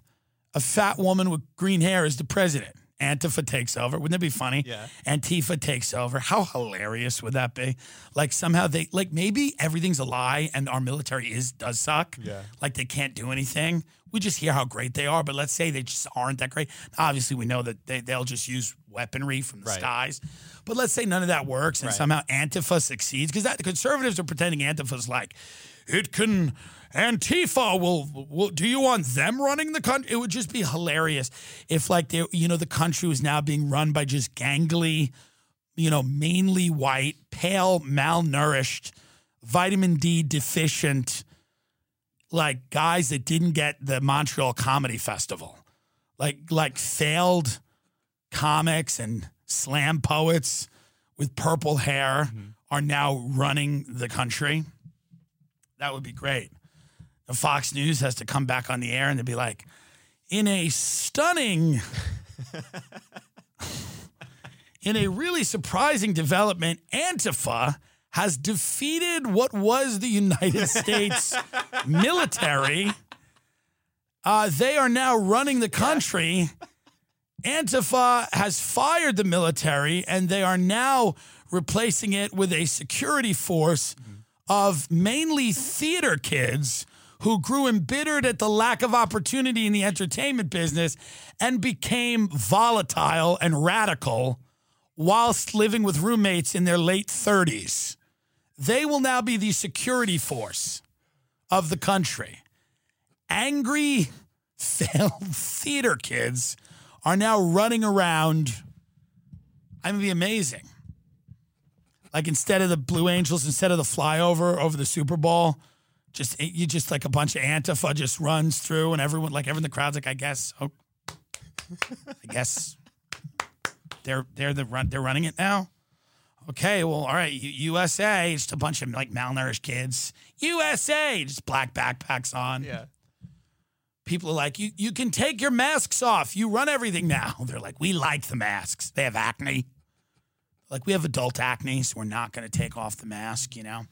a fat woman with green hair as the president. Antifa takes over. Wouldn't that be funny? Yeah. Antifa takes over. How hilarious would that be? Like somehow they like maybe everything's a lie and our military is does suck. Yeah. Like they can't do anything. We just hear how great they are, but let's say they just aren't that great. Obviously, we know that they, they'll just use weaponry from the Right. skies. But let's say none of that works and Right. somehow Antifa succeeds because that the conservatives are pretending Antifa's like it can Antifa will, will do you want them running the country? It would just be hilarious if like they you know the country was now being run by just gangly, you know, mainly white, pale, malnourished, vitamin D deficient like guys that didn't get the Montreal Comedy Festival. Like like failed comics and slam poets with purple hair mm-hmm. are now running the country. That would be great. The Fox News has to come back on the air and they'd be like, in a stunning, in a really surprising development, Antifa has defeated what was the United States military. Uh, they are now running the country. Antifa has fired the military and they are now replacing it with a security force of mainly theater kids who grew embittered at the lack of opportunity in the entertainment business and became volatile and radical whilst living with roommates in their late 30s. They will now be the security force of the country. Angry, failed theater kids are now running around. I mean, be amazing. Like instead of the Blue Angels, instead of the flyover over the Super Bowl, just eh, you just like a bunch of Antifa just runs through, and everyone like everyone in the crowd's like, I guess, oh, I guess they're they're the run they're running it now. Okay, well, all right, USA, just a bunch of like malnourished kids. USA, just black backpacks on. Yeah. people are like, you, you can take your masks off. You run everything now. They're like, we like the masks. They have acne. Like, we have adult acne, so we're not going to take off the mask, you know?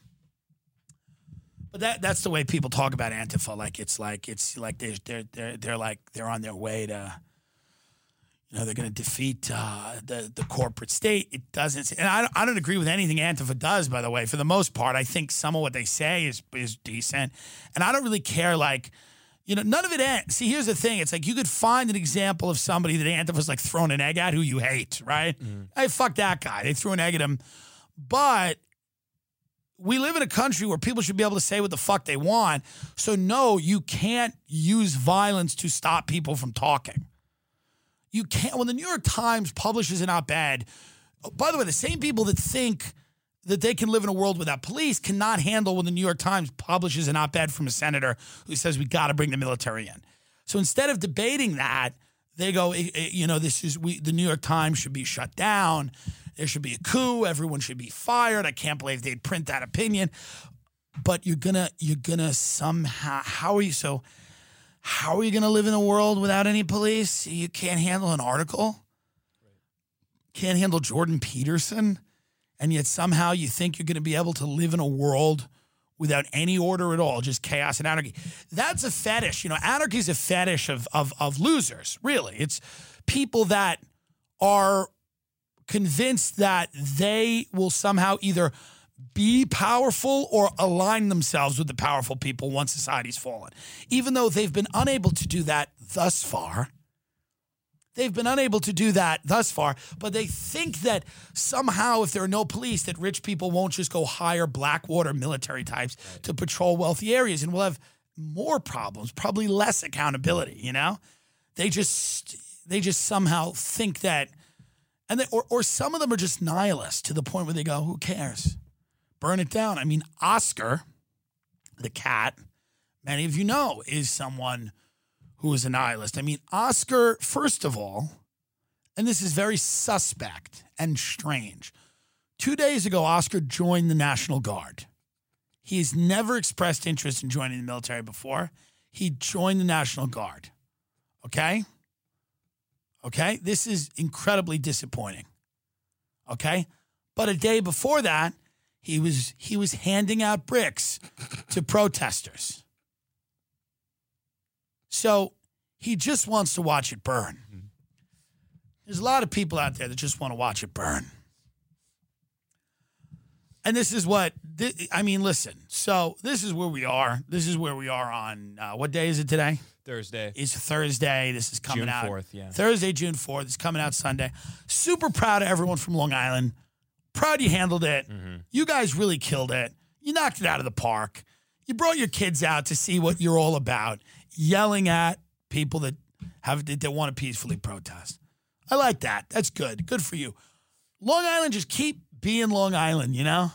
But that that's the way people talk about Antifa. Like it's like it's like they're they're they're, they're like they're on their way to, you know, they're going to defeat uh, the the corporate state. It doesn't, and I don't, I don't agree with anything Antifa does. By the way, for the most part, I think some of what they say is is decent, and I don't really care. Like, you know, none of it ends. See, here's the thing: it's like you could find an example of somebody that Antifa's like throwing an egg at who you hate, right? Mm-hmm. Hey, fuck that guy. They threw an egg at him, but we live in a country where people should be able to say what the fuck they want. So, no, you can't use violence to stop people from talking. You can't. When the New York Times publishes an op ed, by the way, the same people that think that they can live in a world without police cannot handle when the New York Times publishes an op ed from a senator who says we got to bring the military in. So instead of debating that, they go, you know, this is we. The New York Times should be shut down. There should be a coup. Everyone should be fired. I can't believe they'd print that opinion. But you're gonna, you're gonna somehow. How are you so? How are you gonna live in a world without any police? You can't handle an article. Can't handle Jordan Peterson, and yet somehow you think you're gonna be able to live in a world without any order at all, just chaos and anarchy. That's a fetish. You know, anarchy is a fetish of, of, of losers, really. It's people that are convinced that they will somehow either be powerful or align themselves with the powerful people once society's fallen. Even though they've been unable to do that thus far. They've been unable to do that thus far, but they think that somehow, if there are no police, that rich people won't just go hire Blackwater military types to patrol wealthy areas, and we'll have more problems, probably less accountability. You know, they just they just somehow think that, and they, or or some of them are just nihilists to the point where they go, "Who cares? Burn it down." I mean, Oscar, the cat, many of you know, is someone who is a nihilist. I mean, Oscar, first of all, and this is very suspect and strange. Two days ago, Oscar joined the National Guard. He has never expressed interest in joining the military before. He joined the National Guard. Okay? Okay? This is incredibly disappointing. Okay? But a day before that, he was he was handing out bricks to protesters. So he just wants to watch it burn. There's a lot of people out there that just want to watch it burn. And this is what, I mean, listen. So this is where we are. This is where we are on, uh, what day is it today? Thursday. It's Thursday. This is coming June out. 4th, yeah. Thursday, June 4th. It's coming out Sunday. Super proud of everyone from Long Island. Proud you handled it. Mm-hmm. You guys really killed it. You knocked it out of the park. You brought your kids out to see what you're all about, yelling at people that have that want to peacefully protest. I like that. That's good. Good for you. Long Island, just keep being Long Island, you know?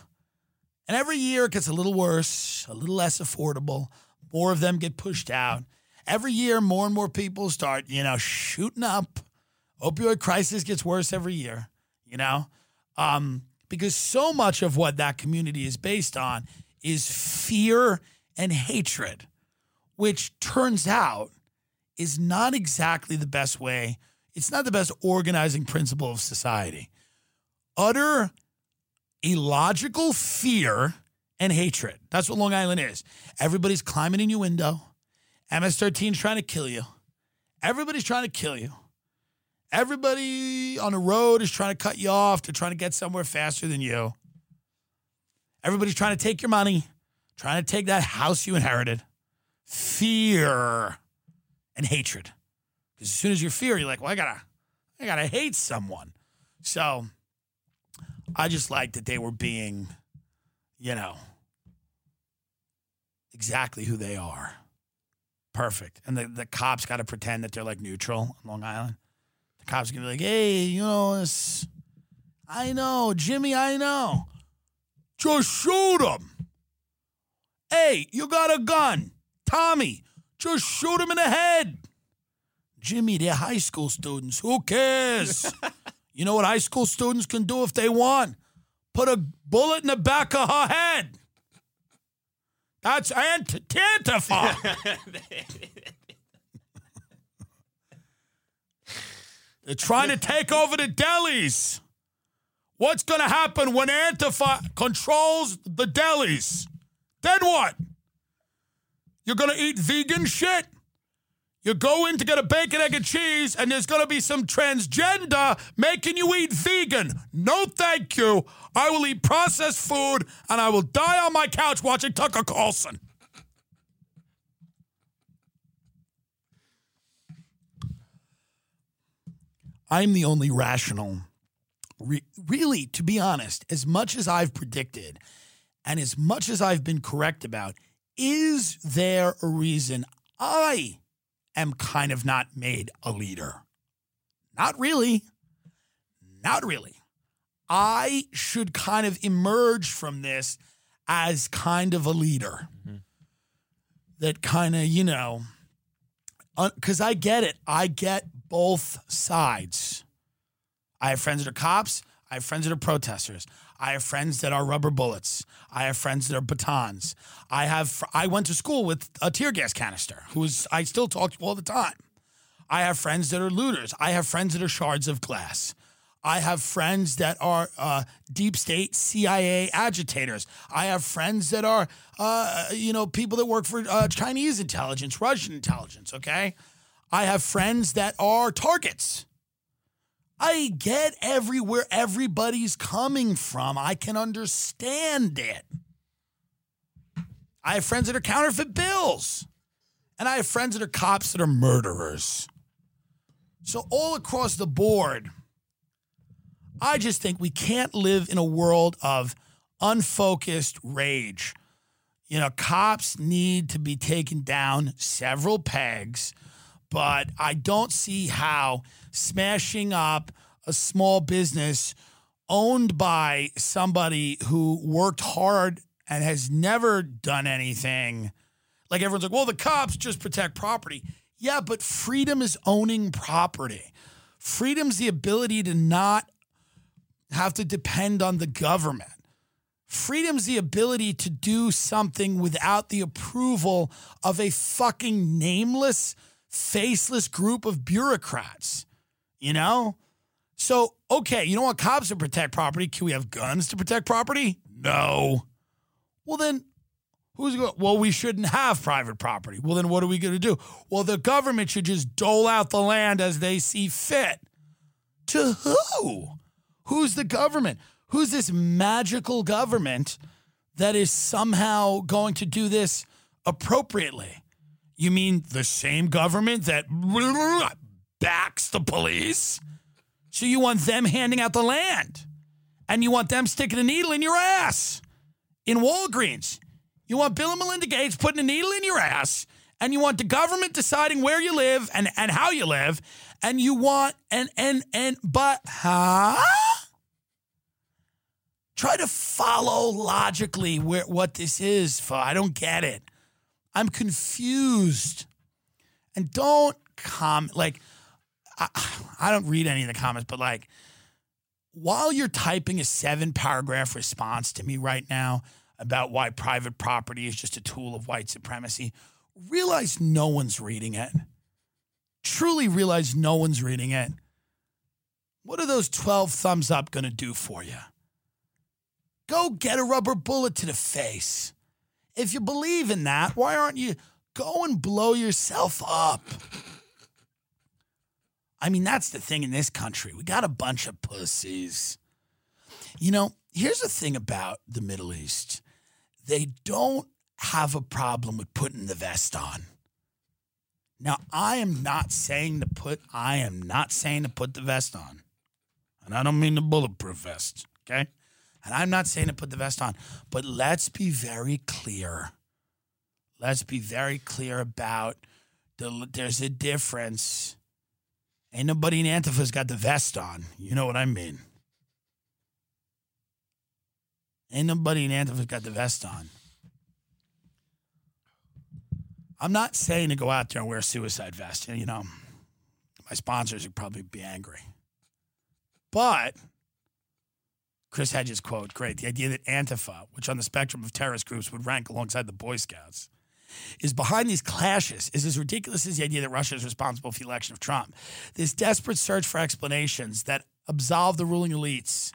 And every year it gets a little worse, a little less affordable. More of them get pushed out. Every year, more and more people start, you know, shooting up. Opioid crisis gets worse every year, you know? Um, because so much of what that community is based on is fear and hatred, which turns out is not exactly the best way. It's not the best organizing principle of society. Utter illogical fear and hatred. That's what Long Island is. Everybody's climbing in your window. MS 13's trying to kill you. Everybody's trying to kill you. Everybody on the road is trying to cut you off. They're trying to get somewhere faster than you. Everybody's trying to take your money, trying to take that house you inherited. Fear and hatred. Because as soon as you fear, you're like, well, I gotta, I gotta hate someone. So I just like that they were being, you know, exactly who they are. Perfect. And the, the cops got to pretend that they're like neutral on Long Island. The cops gonna be like, hey, you know, this, I know, Jimmy, I know. Just shoot him. Hey, you got a gun. Tommy, just shoot him in the head. Jimmy, they're high school students. Who cares? you know what high school students can do if they want? Put a bullet in the back of her head. That's ant- Antifa. They're trying to take over the delis. What's going to happen when Antifa controls the delis? Then what? You're going to eat vegan shit? You go in to get a bacon, egg, and cheese, and there's going to be some transgender making you eat vegan. No, thank you. I will eat processed food, and I will die on my couch watching Tucker Carlson. I'm the only rational. Re- really, to be honest, as much as I've predicted and as much as I've been correct about, is there a reason I am kind of not made a leader? Not really. Not really. I should kind of emerge from this as kind of a leader mm-hmm. that kind of, you know, because I get it. I get both sides. I have friends that are cops. I have friends that are protesters. I have friends that are rubber bullets. I have friends that are batons. I have. I went to school with a tear gas canister, who is I still talk to all the time. I have friends that are looters. I have friends that are shards of glass. I have friends that are uh, deep state CIA agitators. I have friends that are, uh, you know, people that work for uh, Chinese intelligence, Russian intelligence. Okay, I have friends that are targets. I get everywhere everybody's coming from. I can understand it. I have friends that are counterfeit bills, and I have friends that are cops that are murderers. So, all across the board, I just think we can't live in a world of unfocused rage. You know, cops need to be taken down several pegs, but I don't see how smashing up a small business owned by somebody who worked hard and has never done anything. Like everyone's like, well, the cops just protect property. Yeah, but freedom is owning property. Freedom's the ability to not have to depend on the government. Freedom's the ability to do something without the approval of a fucking nameless, faceless group of bureaucrats. You know? So, okay, you don't want cops to protect property. Can we have guns to protect property? No. Well, then who's going? Well, we shouldn't have private property. Well, then what are we going to do? Well, the government should just dole out the land as they see fit. To who? Who's the government? Who's this magical government that is somehow going to do this appropriately? You mean the same government that backs the police? So you want them handing out the land and you want them sticking a needle in your ass in Walgreens. You want Bill and Melinda Gates putting a needle in your ass and you want the government deciding where you live and, and how you live and you want and and and but huh? Try to follow logically where what this is for. I don't get it. I'm confused. And don't comment like I, I don't read any of the comments, but like while you're typing a seven paragraph response to me right now about why private property is just a tool of white supremacy, realize no one's reading it. Truly realize no one's reading it. What are those 12 thumbs up going to do for you? Go get a rubber bullet to the face. If you believe in that, why aren't you go and blow yourself up? I mean, that's the thing in this country. We got a bunch of pussies. You know, here's the thing about the Middle East they don't have a problem with putting the vest on. Now, I am not saying to put, I am not saying to put the vest on. And I don't mean the bulletproof vest, okay? And I'm not saying to put the vest on, but let's be very clear. Let's be very clear about the, there's a difference. Ain't nobody in Antifa's got the vest on. You know what I mean? Ain't nobody in Antifa's got the vest on. I'm not saying to go out there and wear a suicide vest. You know, my sponsors would probably be angry. But Chris Hedges quote, great. The idea that Antifa, which on the spectrum of terrorist groups would rank alongside the Boy Scouts, is behind these clashes is as ridiculous as the idea that Russia is responsible for the election of Trump. This desperate search for explanations that absolve the ruling elites.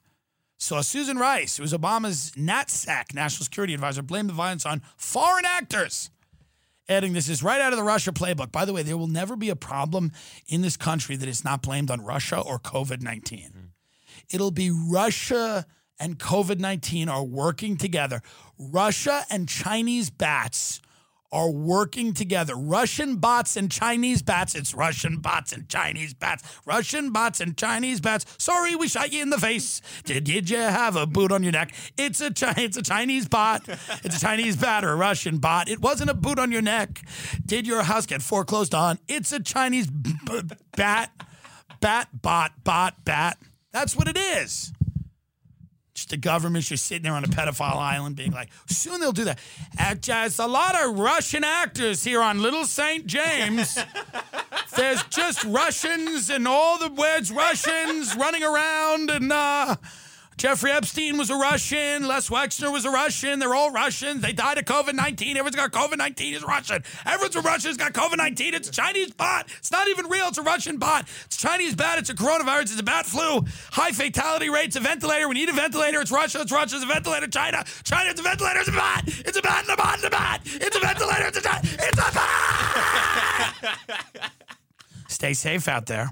So Susan Rice, who was Obama's NatSec, National Security Advisor, blamed the violence on foreign actors. Adding, this is right out of the Russia playbook. By the way, there will never be a problem in this country that is not blamed on Russia or COVID 19. Mm. It'll be Russia and COVID 19 are working together. Russia and Chinese bats are working together. Russian bots and Chinese bats. It's Russian bots and Chinese bats. Russian bots and Chinese bats. Sorry, we shot you in the face. Did, did you have a boot on your neck? It's a Chi- it's a Chinese bot. It's a Chinese bat or a Russian bot. It wasn't a boot on your neck. Did your house get foreclosed on? It's a Chinese b- bat, bat, bot, bot, bat. That's what it is. Just the government just sitting there on a pedophile island being like, soon they'll do that. And There's a lot of Russian actors here on Little St. James. There's just Russians and all the words Russians running around. And uh, Jeffrey Epstein was a Russian. Les Wexner was a Russian. They're all Russians. They died of COVID 19. Everyone's got COVID 19 is Russian. Everyone's a Russian has got COVID 19. It's a Chinese bot. It's not even real. It's a Russian bot. It's Chinese bad. It's a coronavirus. It's a bat flu. High fatality rates. A ventilator. We need a ventilator. It's Russia. It's Russia. It's a ventilator. China. China. It's a ventilator. It's a bot. It's a bat. It's a bot. It's a bot. It's a ventilator. It's a bot. It's a bot. Stay safe out there.